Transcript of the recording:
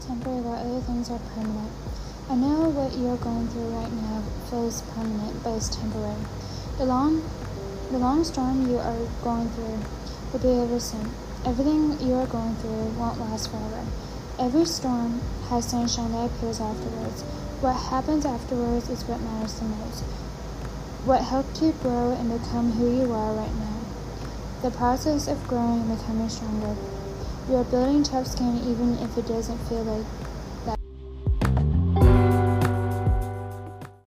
things are permanent. I know what you're going through right now feels permanent, but it's temporary. The long, the long storm you are going through will be over soon. Everything you are going through won't last forever. Every storm has sunshine that appears afterwards. What happens afterwards is what matters the most. What helped you grow and become who you are right now. The process of growing and becoming stronger. You are building tough skin even if it doesn't feel like